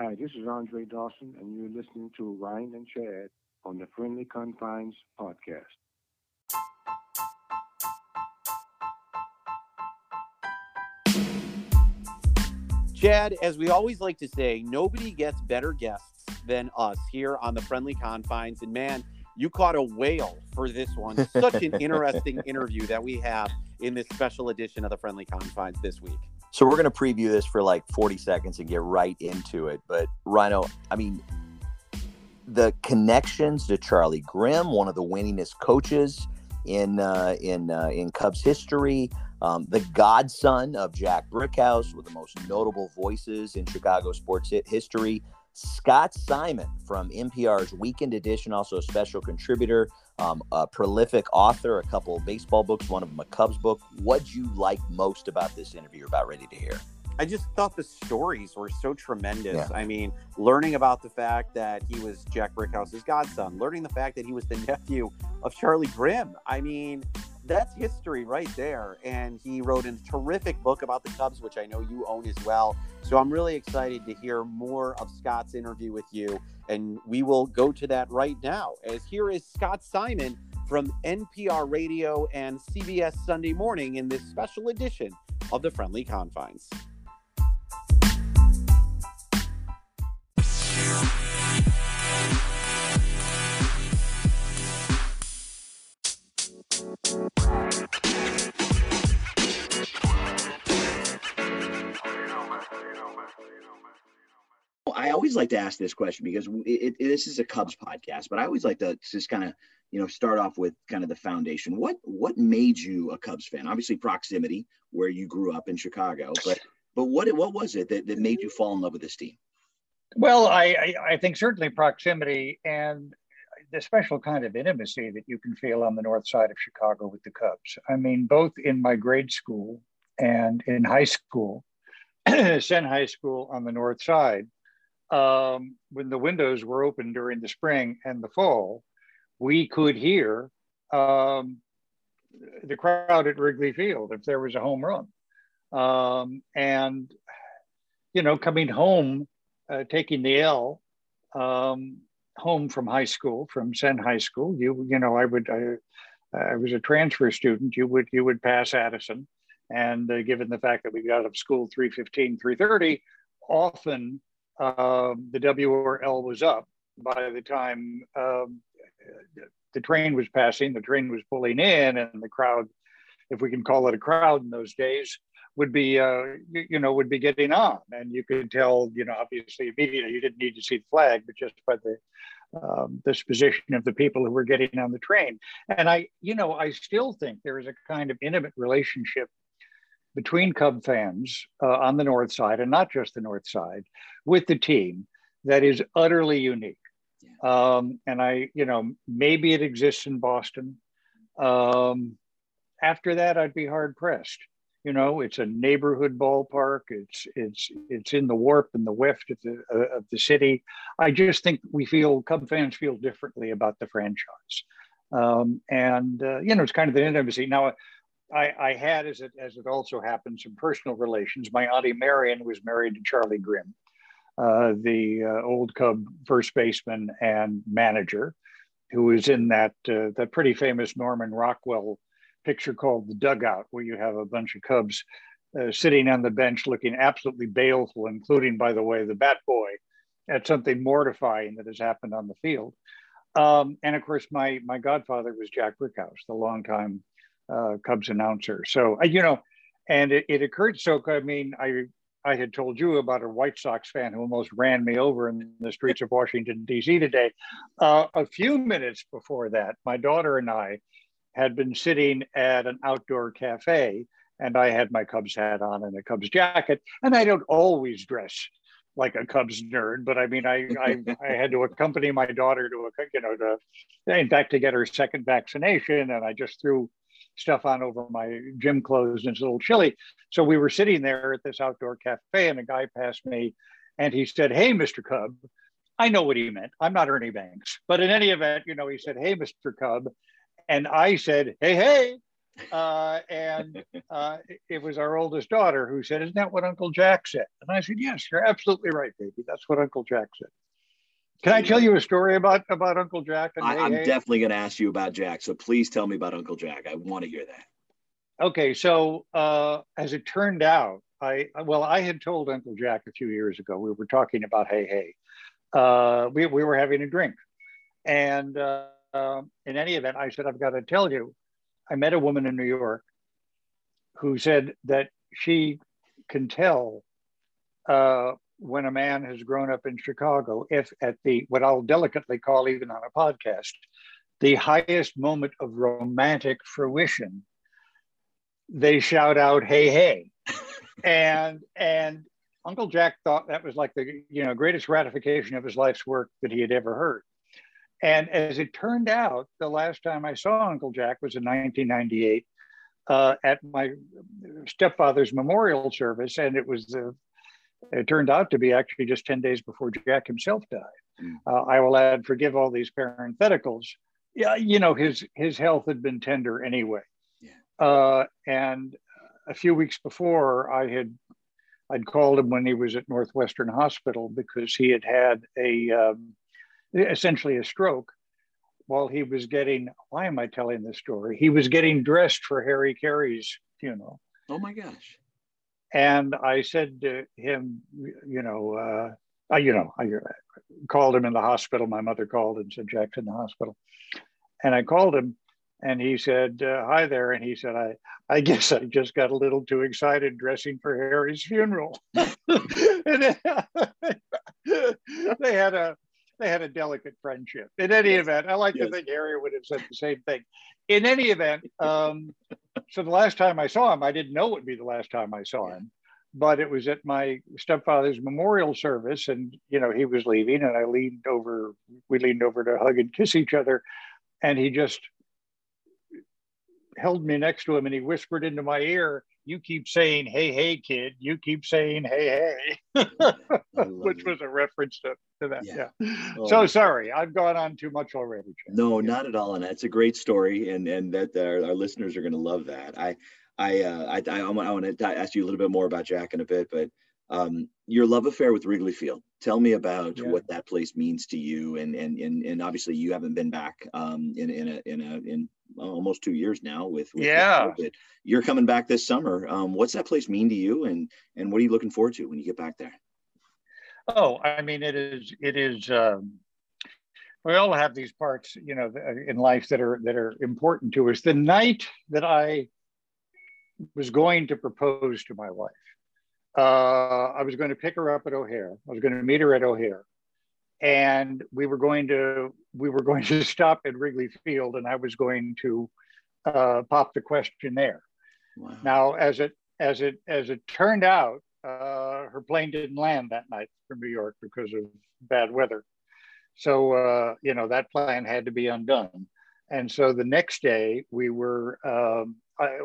Hi, this is Andre Dawson, and you're listening to Ryan and Chad on the Friendly Confines podcast. Chad, as we always like to say, nobody gets better guests than us here on the Friendly Confines. And man, you caught a whale for this one. Such an interesting interview that we have in this special edition of the Friendly Confines this week. So we're going to preview this for like 40 seconds and get right into it. But Rhino, I mean, the connections to Charlie Grimm, one of the winningest coaches in uh, in uh, in Cubs history, um, the godson of Jack Brickhouse, with the most notable voices in Chicago sports history. Scott Simon from NPR's Weekend Edition, also a special contributor, um, a prolific author, a couple of baseball books, one of them a Cubs book. What'd you like most about this interview? You're about ready to hear. I just thought the stories were so tremendous. Yeah. I mean, learning about the fact that he was Jack Brickhouse's godson, learning the fact that he was the nephew of Charlie Grimm. I mean, that's history right there. And he wrote a terrific book about the Cubs, which I know you own as well. So I'm really excited to hear more of Scott's interview with you. And we will go to that right now, as here is Scott Simon from NPR Radio and CBS Sunday Morning in this special edition of the Friendly Confines. I always like to ask this question because it, it, this is a Cubs podcast, but I always like to just kind of you know start off with kind of the foundation. What what made you a Cubs fan? Obviously, proximity, where you grew up in Chicago, but but what what was it that, that made you fall in love with this team? Well, I, I, I think certainly proximity and the special kind of intimacy that you can feel on the north side of Chicago with the Cubs. I mean, both in my grade school and in high school, Senn High School on the north side, um, when the windows were open during the spring and the fall, we could hear um, the crowd at Wrigley Field if there was a home run. Um, and, you know, coming home, uh, taking the L um, home from high school, from Senn High School, you, you know, I would, I, I was a transfer student, you would, you would pass Addison. And uh, given the fact that we got out of school 315, 330, often um, the WRL was up by the time um, the train was passing, the train was pulling in, and the crowd, if we can call it a crowd in those days, would be, uh, you know, would be getting on. And you could tell, you know, obviously immediately you didn't need to see the flag, but just by the um, disposition of the people who were getting on the train. And I, you know, I still think there is a kind of intimate relationship between Cub fans uh, on the north side, and not just the north side, with the team that is utterly unique. Um, and I, you know, maybe it exists in Boston. Um, after that, I'd be hard pressed. You know, it's a neighborhood ballpark. It's it's it's in the warp and the weft of the uh, of the city. I just think we feel Cub fans feel differently about the franchise, um, and uh, you know, it's kind of the intimacy. Now, I, I, had, as it as it also happened, some personal relations. My auntie Marion was married to Charlie Grimm, uh, the uh, old Cub first baseman and manager, who was in that uh, that pretty famous Norman Rockwell picture called The Dugout, where you have a bunch of Cubs uh, sitting on the bench looking absolutely baleful, including, by the way, the Bat Boy, at something mortifying that has happened on the field. Um, and of course, my my godfather was Jack Brickhouse, the longtime uh, Cubs announcer. So, uh, you know, and it, it occurred. So, I mean, I I had told you about a White Sox fan who almost ran me over in the streets of Washington, D.C. today. Uh, a few minutes before that, my daughter and I had been sitting at an outdoor cafe, and I had my Cubs hat on and a Cubs jacket. And I don't always dress like a Cubs nerd, but I mean, I, I, I had to accompany my daughter to a, you know, to, in fact, to get her second vaccination. And I just threw stuff on over my gym clothes and it's a little chilly. So we were sitting there at this outdoor cafe and a guy passed me and he said, Hey, Mr. Cub. I know what he meant. I'm not Ernie Banks. But in any event, you know, he said, Hey, Mr. Cub. And I said, Hey, hey. Uh, and uh, it was our oldest daughter who said, Isn't that what Uncle Jack said? And I said, Yes, you're absolutely right, baby. That's what Uncle Jack said. Can I tell you a story about, about Uncle Jack? I, am definitely going to ask you about Jack. So please tell me about Uncle Jack. I want to hear that. Okay. So uh, as it turned out, I, well, I had told Uncle Jack a few years ago, we were talking about Hey Hey. Uh, we, we were having a drink. And uh, in any event, I said, I've got to tell you, I met a woman in New York who said that she can tell uh, when a man has grown up in Chicago if at the, what I'll delicately call even on a podcast, the highest moment of romantic fruition, they shout out, hey, hey. and, and Uncle Jack thought that was like the, you know, greatest ratification of his life's work that he had ever heard. And as it turned out, the last time I saw Uncle Jack was in 1998 uh, at my stepfather's memorial service, and it was uh, it turned out to be actually just 10 days before Jack himself died. Mm. Uh, I will add, forgive all these parentheticals. Yeah, you know his his health had been tender anyway, yeah. Uh, and a few weeks before I had I'd called him when he was at Northwestern Hospital because he had had a um, essentially a stroke while he was getting why am i telling this story? He was getting dressed for harry carey's funeral. Oh my gosh. And i said to him you know uh, I, you know i called him in the hospital. My mother called and said jack's in the hospital. And i called him and he said uh, hi there. And he said i i guess i just got a little too excited dressing for harry's funeral. And they had a they had a delicate friendship. In any yes. event, I like yes. to think Harry would have said the same thing. In any event, um, so the last time I saw him, I didn't know it would be the last time I saw him, but it was at my stepfather's memorial service, and you know he was leaving, and I leaned over. We leaned over to hug and kiss each other, and he just held me next to him, and he whispered into my ear, you keep saying, hey, hey, kid. You keep saying, hey, hey, which was a reference to, to that. Yeah. yeah. Oh, so sorry, I've gone on too much already. No, yeah. not at all. And that's a great story. And, and that our, our listeners are going to love that. I, I, uh, I, I, I want to ask you a little bit more about Jack in a bit, but um, your love affair with Wrigley Field. Tell me about yeah. what that place means to you, and and and, and obviously you haven't been back um, in in a in a in almost two years now with, with yeah. You're coming back this summer. Um, what's that place mean to you, and and what are you looking forward to when you get back there? Oh, I mean, it is it is. Um, we all have these parts, you know, in life that are that are important to us. The night that I was going to propose to my wife, uh, I was going to pick her up at O'Hare. I was going to meet her at O'Hare, and we were going to we were going to stop at Wrigley Field, and I was going to uh, pop the question there. Wow. Now, as it as it as it turned out, uh, her plane didn't land that night from New York because of bad weather. So uh, you know that plan had to be undone. And so the next day we were. Um, I,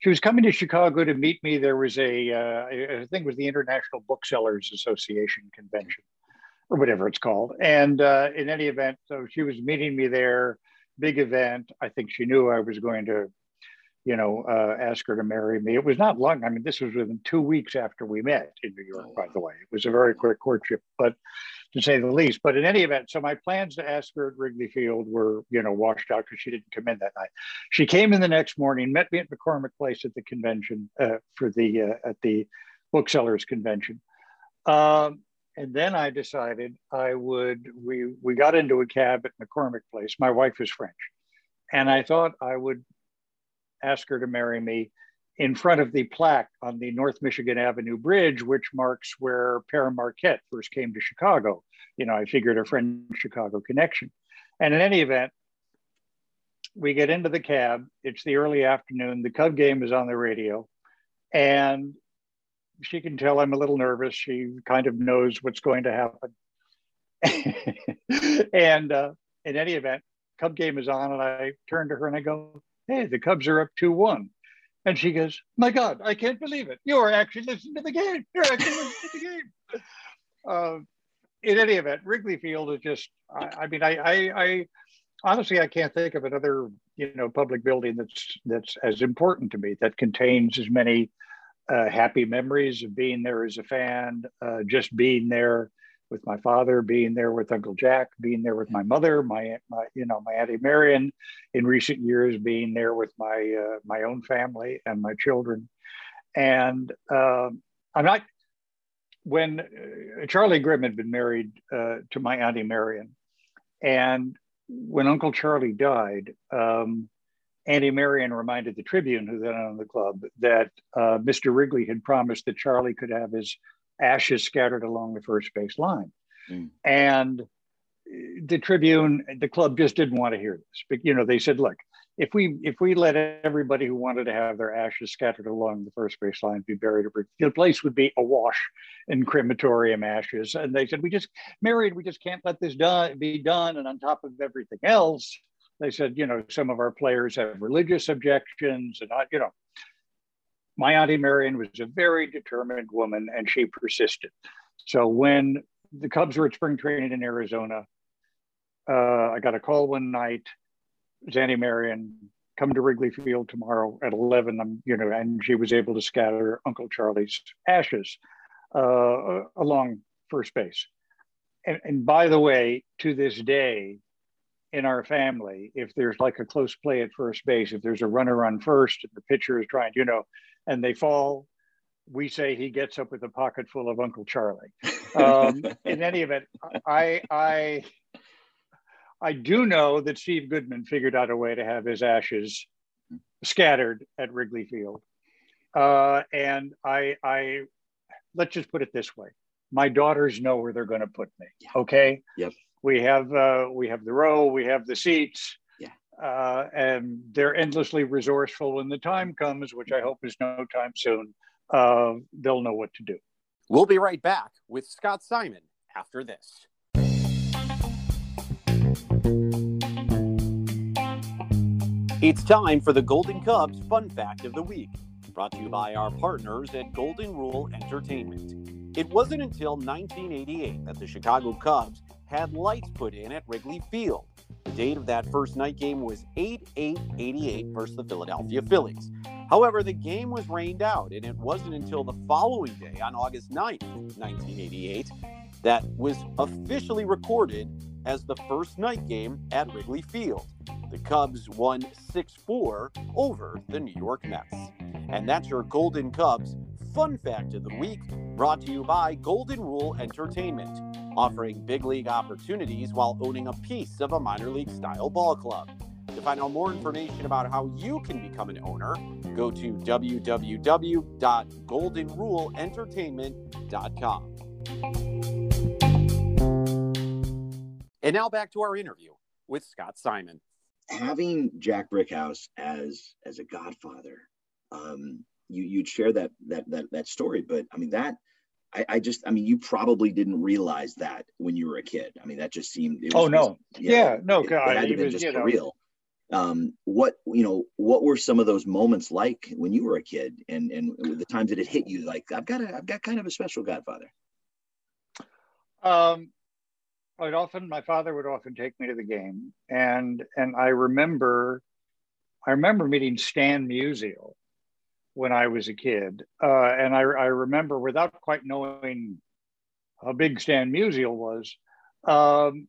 she was coming to Chicago to meet me. There was a, uh, I think it was the International Booksellers Association convention or whatever it's called. And uh, in any event, so she was meeting me there, big event. I think she knew I was going to, you know, uh, ask her to marry me. It was not long. I mean, this was within two weeks after we met in New York, by the way. It was a very quick courtship, but to say the least. But in any event, so my plans to ask her at Wrigley Field were, you know, washed out because she didn't come in that night. She came in the next morning, met me at McCormick Place at the convention uh, for the uh, at the booksellers convention. Um, and then I decided I would. We we got into a cab at McCormick Place. My wife is French, and I thought I would ask her to marry me in front of the plaque on the North Michigan Avenue Bridge, which marks where Pere Marquette first came to Chicago. You know, I figured a French Chicago connection. And in any event, we get into the cab. It's the early afternoon. The Cub game is on the radio. And she can tell I'm a little nervous. She kind of knows what's going to happen. and uh, in any event, Cub game is on. And I turn to her and I go, Hey, the Cubs are up 2 1. And she goes, My God, I can't believe it. You're actually listening to the game. You're actually listening to the game. Uh, in any event, Wrigley Field is just, I, I mean, I, I, I, honestly, I can't think of another you know public building that's that's as important to me that contains as many uh, happy memories of being there as a fan, uh, just being there with my father, being there with Uncle Jack, being there with my mother, my, my you know my Auntie Marion. In recent years, being there with my uh, my own family and my children, and um, I'm not. When uh, Charlie Grimm had been married uh, to my Auntie Marion, and when Uncle Charlie died, um, Auntie Marion reminded the Tribune, who then owned the club, that uh, Mr. Wrigley had promised that Charlie could have his ashes scattered along the first base line. Mm. And the Tribune, the club just didn't want to hear this. But you know, they said, look, if we if we let everybody who wanted to have their ashes scattered along the first base line be buried, the place would be awash in crematorium ashes. And they said, we just married, we just can't let this done be done. And on top of everything else, they said, you know, some of our players have religious objections and not, you know. My auntie Marion was a very determined woman and she persisted. So when the Cubs were at spring training in Arizona, uh, I got a call one night, Zanny Marion, come to Wrigley Field tomorrow at 11, um, you know, and she was able to scatter Uncle Charlie's ashes uh, along first base. And, and by the way, to this day, in our family if there's like a close play at first base if there's a runner on first and the pitcher is trying you know and they fall we say he gets up with a pocket full of uncle charlie. Um, in any event i i i do know that steve goodman figured out a way to have his ashes scattered at wrigley field. Uh, and i i let's just put it this way. My daughters know where they're going to put me okay? Yep we have uh, we have the row, we have the seats, yeah. uh, and they're endlessly resourceful. When the time comes, which I hope is no time soon, uh, they'll know what to do. We'll be right back with Scott Simon after this. It's time for the Golden Cubs Fun Fact of the Week, brought to you by our partners at Golden Rule Entertainment. It wasn't until 1988 that the Chicago Cubs had lights put in at Wrigley Field. The date of that first night game was 8 8 88 versus the Philadelphia Phillies. However, the game was rained out, and it wasn't until the following day, on August 9th, 1988, that was officially recorded as the first night game at Wrigley Field. The Cubs won 6 4 over the New York Mets. And that's your Golden Cubs Fun Fact of the Week, brought to you by Golden Rule Entertainment offering big league opportunities while owning a piece of a minor league style ball club. To find out more information about how you can become an owner, go to www.goldenruleentertainment.com. And now back to our interview with Scott Simon. Having Jack Brickhouse as as a godfather, um, you you'd share that that that that story, but I mean that I, I, just, I mean, you probably didn't realize that when you were a kid. I mean, that just seemed. oh no! yeah, yeah, no, God, it, it had to been just you know, real. Um, what you know, what were some of those moments like when you were a kid, and and the times that it hit you? Like, I've got a, I've got kind of a special godfather. Um, I'd often, my father would often take me to the game, and and I remember, I remember meeting Stan Musial when I was a kid. Uh, and I, I, remember without quite knowing how big Stan Musial was, um,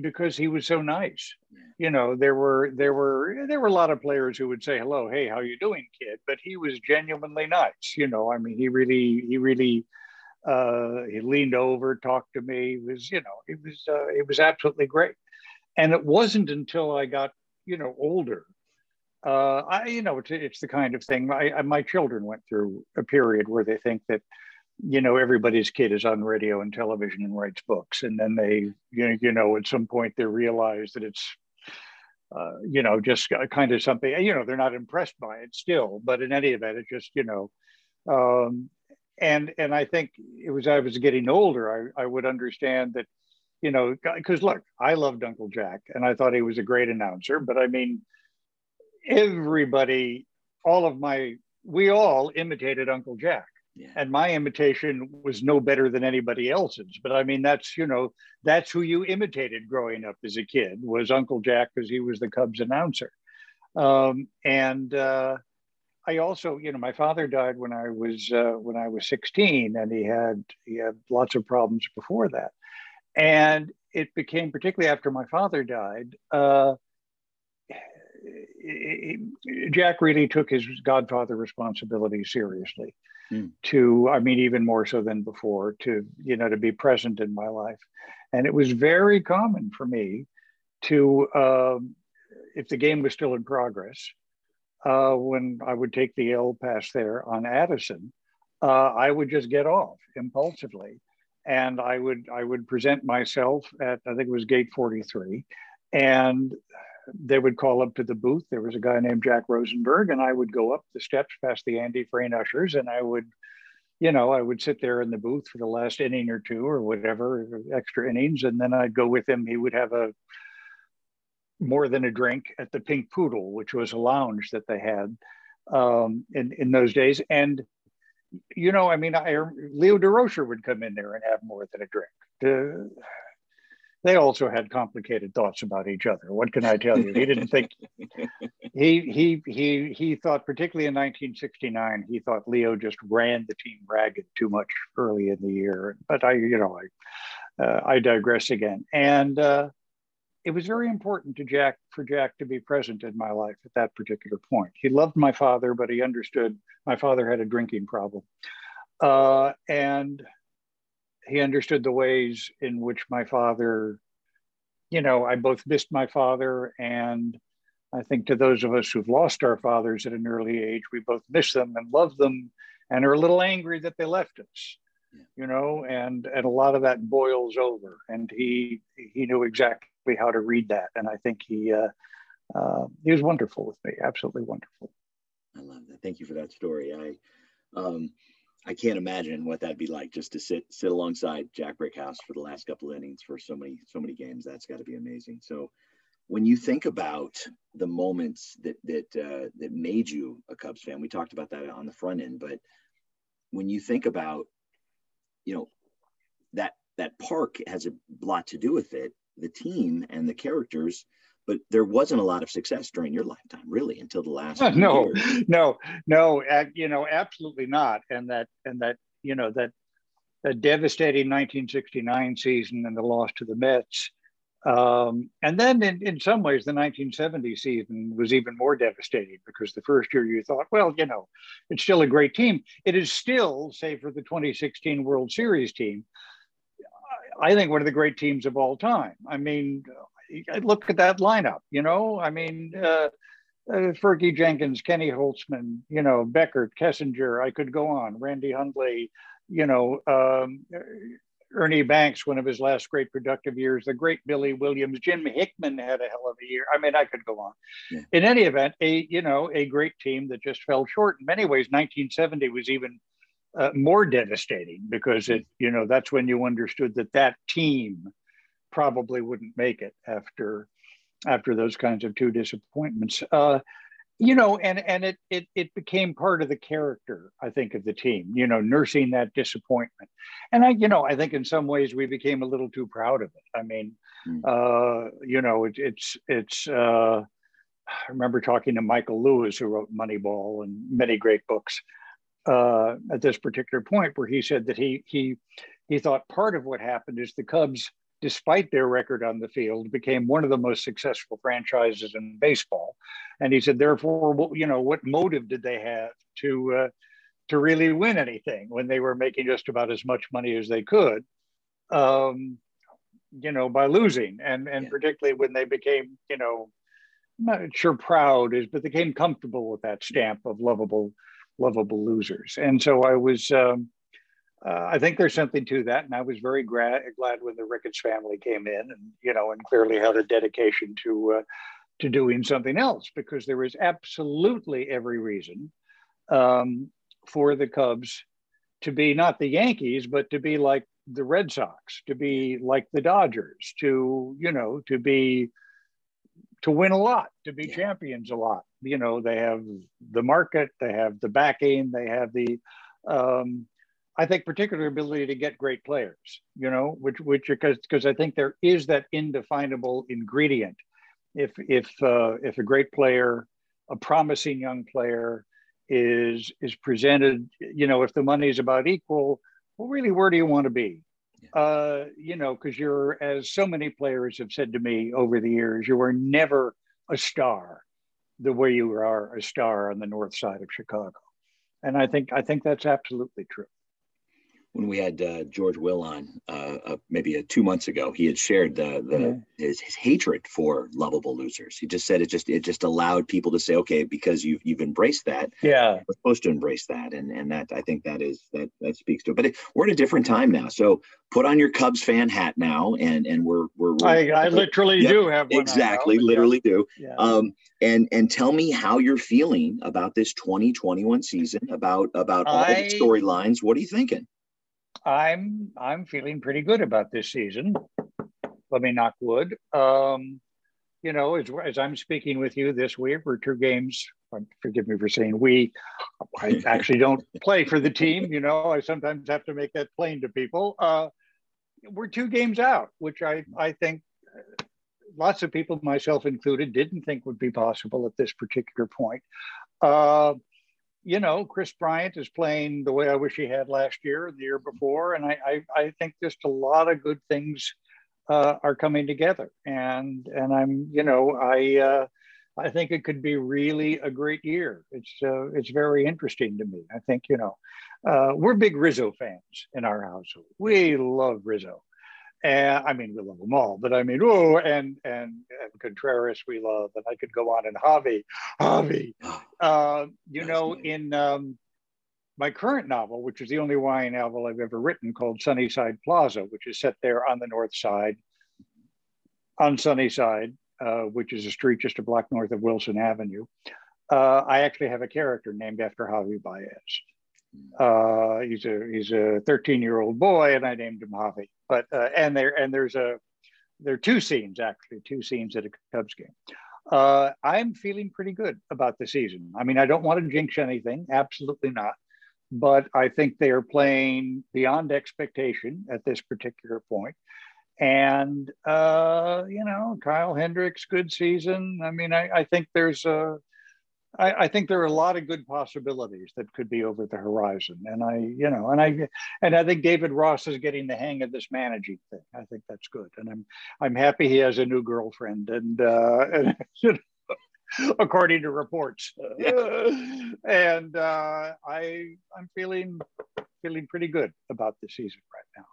because he was so nice. You know, there were there were there were a lot of players who would say hello, hey, how you doing, kid? But he was genuinely nice. You know, I mean, he really he really uh, he leaned over, talked to me. It was you know, it was uh, it was absolutely great. And it wasn't until I got you know older uh, I, you know, it's, it's the kind of thing. I, my children went through a period where they think that, you know, everybody's kid is on radio and television and writes books, and then they, you know, you know at some point they realize that it's, uh, you know, just kind of something. You know, they're not impressed by it still, but in any event, it just, you know, um, and and I think it was I was getting older, I, I would understand that, you know, because look, I loved Uncle Jack, and I thought he was a great announcer, but I mean everybody, all of my, we all imitated Uncle Jack. Yeah. And my imitation was no better than anybody else's. But I mean, that's, you know, that's who you imitated growing up as a kid was Uncle Jack because he was the Cubs announcer. Um, and uh, I also, you know, my father died when I was uh, when I was 16, and he had he had lots of problems before that, and it became particularly after my father died. Uh, Jack really took his Godfather responsibility seriously. Mm. To, I mean, even more so than before, to you know, to be present in my life, and it was very common for me to, um, if the game was still in progress, uh, when I would take the L pass there on Addison, uh, I would just get off impulsively, and I would I would present myself at I think it was gate 43, and they would call up to the booth. There was a guy named Jack Rosenberg, and I would go up the steps past the Andy Frain ushers, and I would, you know, I would sit there in the booth for the last inning or two or whatever extra innings, and then I'd go with him. He would have a more than a drink at the Pink Poodle, which was a lounge that they had um, in in those days. And you know, I mean, I, Leo Durocher would come in there and have more than a drink. The, they also had complicated thoughts about each other. What can I tell you? He didn't think he he he he thought, particularly in 1969, he thought Leo just ran the team ragged too much early in the year. But I, you know, I uh, I digress again. And uh, it was very important to Jack for Jack to be present in my life at that particular point. He loved my father, but he understood my father had a drinking problem, uh, and he understood the ways in which my father, you know, I both missed my father and I think to those of us who've lost our fathers at an early age, we both miss them and love them and are a little angry that they left us you know, and and a lot of that boils over. And he he knew exactly how to read that, and I think he uh, uh, he was wonderful with me, absolutely wonderful. I love that. Thank you for that story. I um, I can't imagine what that'd be like just to sit sit alongside Jack Brickhouse for the last couple innings for so many so many games. That's got to be amazing. So when you think about the moments that that uh, that made you a Cubs fan, we talked about that on the front end, but when you think about you know that that park has a lot to do with it the team and the characters but there wasn't a lot of success during your lifetime really until the last no years. no no uh, you know absolutely not and that and that you know that devastating 1969 season and the loss to the mets um, and then in, in some ways, the 1970 season was even more devastating because the first year you thought, well, you know, it's still a great team. It is still, say, for the 2016 World Series team, I think one of the great teams of all time. I mean, look at that lineup, you know, I mean, uh, uh, Fergie Jenkins, Kenny Holtzman, you know, Beckert, Kessinger, I could go on, Randy Hundley, you know, um, Ernie Banks, one of his last great productive years, the great Billy Williams, Jim Hickman had a hell of a year. I mean, I could go on. Yeah. In any event, a you know a great team that just fell short. In many ways, 1970 was even uh, more devastating because it you know that's when you understood that that team probably wouldn't make it after after those kinds of two disappointments. Uh, you know and and it, it it became part of the character i think of the team you know nursing that disappointment and i you know i think in some ways we became a little too proud of it i mean mm. uh you know it, it's it's uh i remember talking to michael lewis who wrote moneyball and many great books uh at this particular point where he said that he he he thought part of what happened is the cubs despite their record on the field, became one of the most successful franchises in baseball. And he said, therefore, you know, what motive did they have to uh, to really win anything when they were making just about as much money as they could, um, you know, by losing, and and yeah. particularly when they became, you know, I'm not sure proud is, but they became comfortable with that stamp of lovable, lovable losers. And so I was. Um, uh, I think there's something to that, and I was very gra- glad when the Ricketts family came in, and you know, and clearly had a dedication to uh, to doing something else because there was absolutely every reason um, for the Cubs to be not the Yankees, but to be like the Red Sox, to be like the Dodgers, to you know, to be to win a lot, to be yeah. champions a lot. You know, they have the market, they have the backing, they have the um, I think particular ability to get great players, you know, which which because because I think there is that indefinable ingredient. If if uh, if a great player a promising young player is is presented, you know, if the money is about equal, well, really, where do you want to be? Uh, you know, because you're, as so many players have said to me over the years, you were never a star the way you are a star on the north side of Chicago. And I think I think that's absolutely true when we had uh, George Will on uh, uh, maybe uh, two months ago, he had shared the, the yeah. his, his, hatred for lovable losers. He just said it just it just allowed people to say, okay, because you've you've embraced that, yeah, we're supposed to embrace that, and and that I think that is that that speaks to it. But it, we're in a different time now, so put on your Cubs fan hat now, and and we're we're, we're I, I literally do have one exactly, literally yeah. do. Yeah. Um, and and tell me how you're feeling about this 2021 season, about about all I, the storylines. What are you thinking? I'm I'm feeling pretty good about this season. Let me knock wood. Um, you know, as, as I'm speaking with you this week, we're two games. Forgive me for saying we. I actually don't play for the team. You know, I sometimes have to make that plain to people. Uh, we're two games out, which I I think uh, lots of people, myself included, didn't think would be possible at this particular point. Uh, you know, Kris Bryant is playing the way I wish he had last year the year before. And I, I, I think just a lot of good things uh, are coming together. And, and I'm, you know, I, uh, I think it could be really a great year. It's, uh, it's very interesting to me. I think, you know, uh, we're big Rizzo fans in our household. We love Rizzo. And I mean, we love them all, but I mean, oh, and and and Contreras we love, and I could go on. And Javi, Javi, uh, you know, in um, my current novel, which is the only YA novel I've ever written, called Sunnyside Plaza, which is set there on the north side, on Sunnyside, uh, which is a street just a block north of Wilson Avenue. Uh, I actually have a character named after Javi Baez. Uh, he's a he's a 13 year old boy, and I named him Javi. But uh, and there and there's a there are two scenes actually, two scenes at a Cubs game. Uh, I'm feeling pretty good about the season. I mean, I don't want to jinx anything, absolutely not. But I think they are playing beyond expectation at this particular point. And uh, you know, Kyle Hendricks, good season. I mean, I, I think there's a I, I, think there are a lot of good possibilities that could be over the horizon. And I, you know, and I and I think David Ross is getting the hang of this managing thing. I think that's good. And I'm I'm happy he has a new girlfriend and uh and you know, according to reports. and uh I I'm feeling feeling pretty good about the season right now.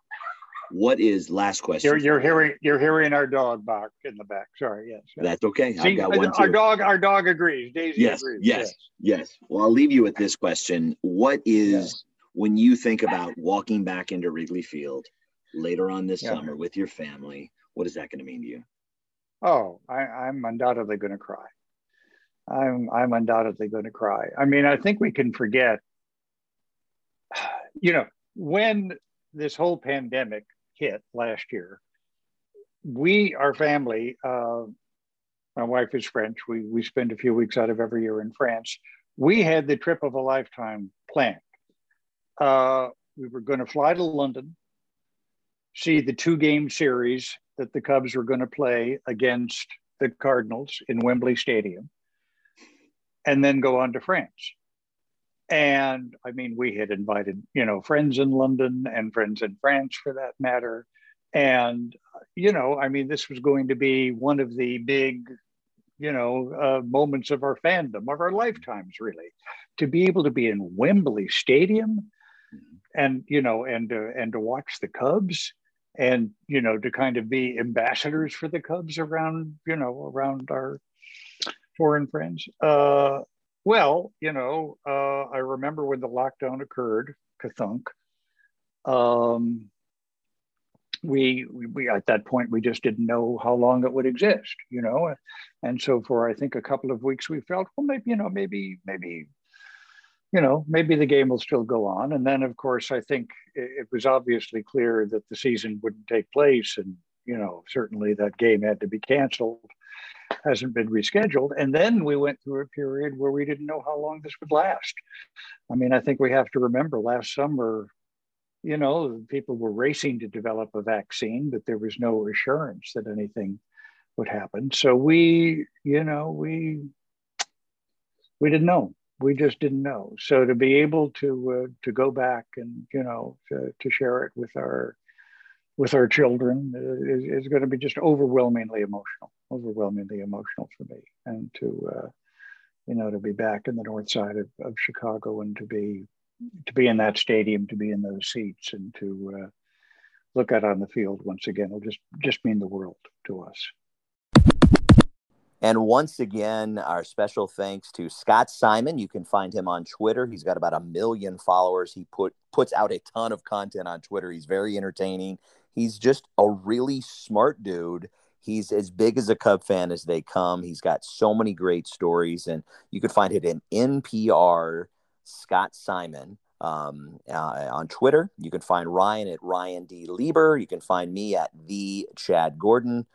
What is last question? You're, you're hearing you're hearing our dog bark in the back. Sorry, yes. That's okay. See, I've got uh, one our dog our dog agrees. Daisy yes, agrees. Yes, yes, yes. Well, I'll leave you with this question. What is when you think about walking back into Wrigley Field later on this yeah. summer with your family? What is that going to mean to you? Oh, I, I'm undoubtedly going to cry. I'm I'm undoubtedly going to cry. I mean, I think we can forget. You know, when this whole pandemic hit last year, we, our family, uh, my wife is French. We, we spend a few weeks out of every year in France. We had the trip of a lifetime planned. Uh, we were going to fly to London, see the two game series that the Cubs were going to play against the Cardinals in Wembley Stadium, and then go on to France. And I mean, we had invited, you know, friends in London and friends in France for that matter. And, you know, I mean, this was going to be one of the big, you know, uh, moments of our fandom, of our lifetimes, really. To be able to be in Wembley Stadium and, you know, and, uh, and to watch the Cubs and, you know, to kind of be ambassadors for the Cubs around, you know, around our foreign friends. Uh, well, you know, uh, I remember when the lockdown occurred, Kathunk. Um, we, we, we at that point we just didn't know how long it would exist, you know, and so for I think a couple of weeks we felt well maybe you know maybe maybe you know maybe the game will still go on, and then of course I think it, it was obviously clear that the season wouldn't take place, and you know certainly that game had to be canceled hasn't been rescheduled. And then we went through a period where we didn't know how long this would last. I mean, I think we have to remember last summer, you know, people were racing to develop a vaccine, but there was no assurance that anything would happen. So we, you know, we we didn't know. We just didn't know. So to be able to uh, to go back and you know to, to share it with our with our children is, is going to be just overwhelmingly emotional, overwhelmingly emotional for me. And to, uh, you know, to be back in the north side of, of Chicago and to be, to be in that stadium, to be in those seats and to uh, look out on the field once again will just, just mean the world to us. And once again, our special thanks to Scott Simon. You can find him on Twitter. He's got about a million followers. He put puts out a ton of content on Twitter. He's very entertaining. He's just a really smart dude. He's as big as a Cub fan as they come. He's got so many great stories, and you can find it in NPR Scott Simon um, uh, on Twitter. You can find Ryan at Ryan D. Lieber. You can find me at the Chad Gordon.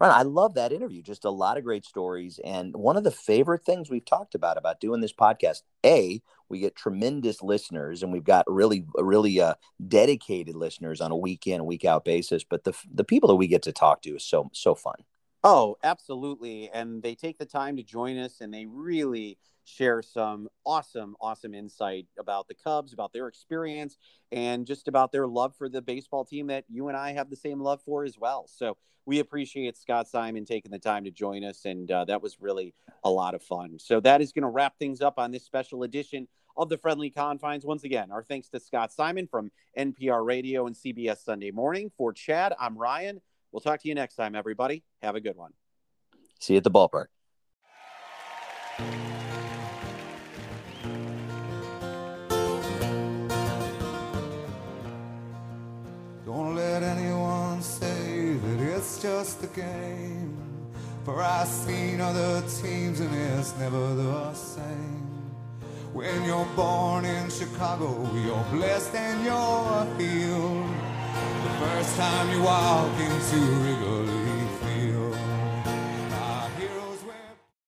Right. I love that interview. Just a lot of great stories. And one of the favorite things we've talked about about doing this podcast, A, we get tremendous listeners and we've got really, really uh, dedicated listeners on a week in, week out basis. But the, the people that we get to talk to is so, so fun. Oh, absolutely. And they take the time to join us and they really share some awesome, awesome insight about the Cubs, about their experience, and just about their love for the baseball team that you and I have the same love for as well. So we appreciate Scott Simon taking the time to join us, and uh, that was really a lot of fun. So that is going to wrap things up on this special edition of the Friendly Confines. Once again, our thanks to Scott Simon from NPR Radio and CBS Sunday Morning. For Chad, I'm Ryan. We'll talk to you next time, everybody. Have a good one. See you at the ballpark. Just a game. For I've seen other teams and it's never the same. When you're born in Chicago, you're blessed and you're healed. The first time you walk into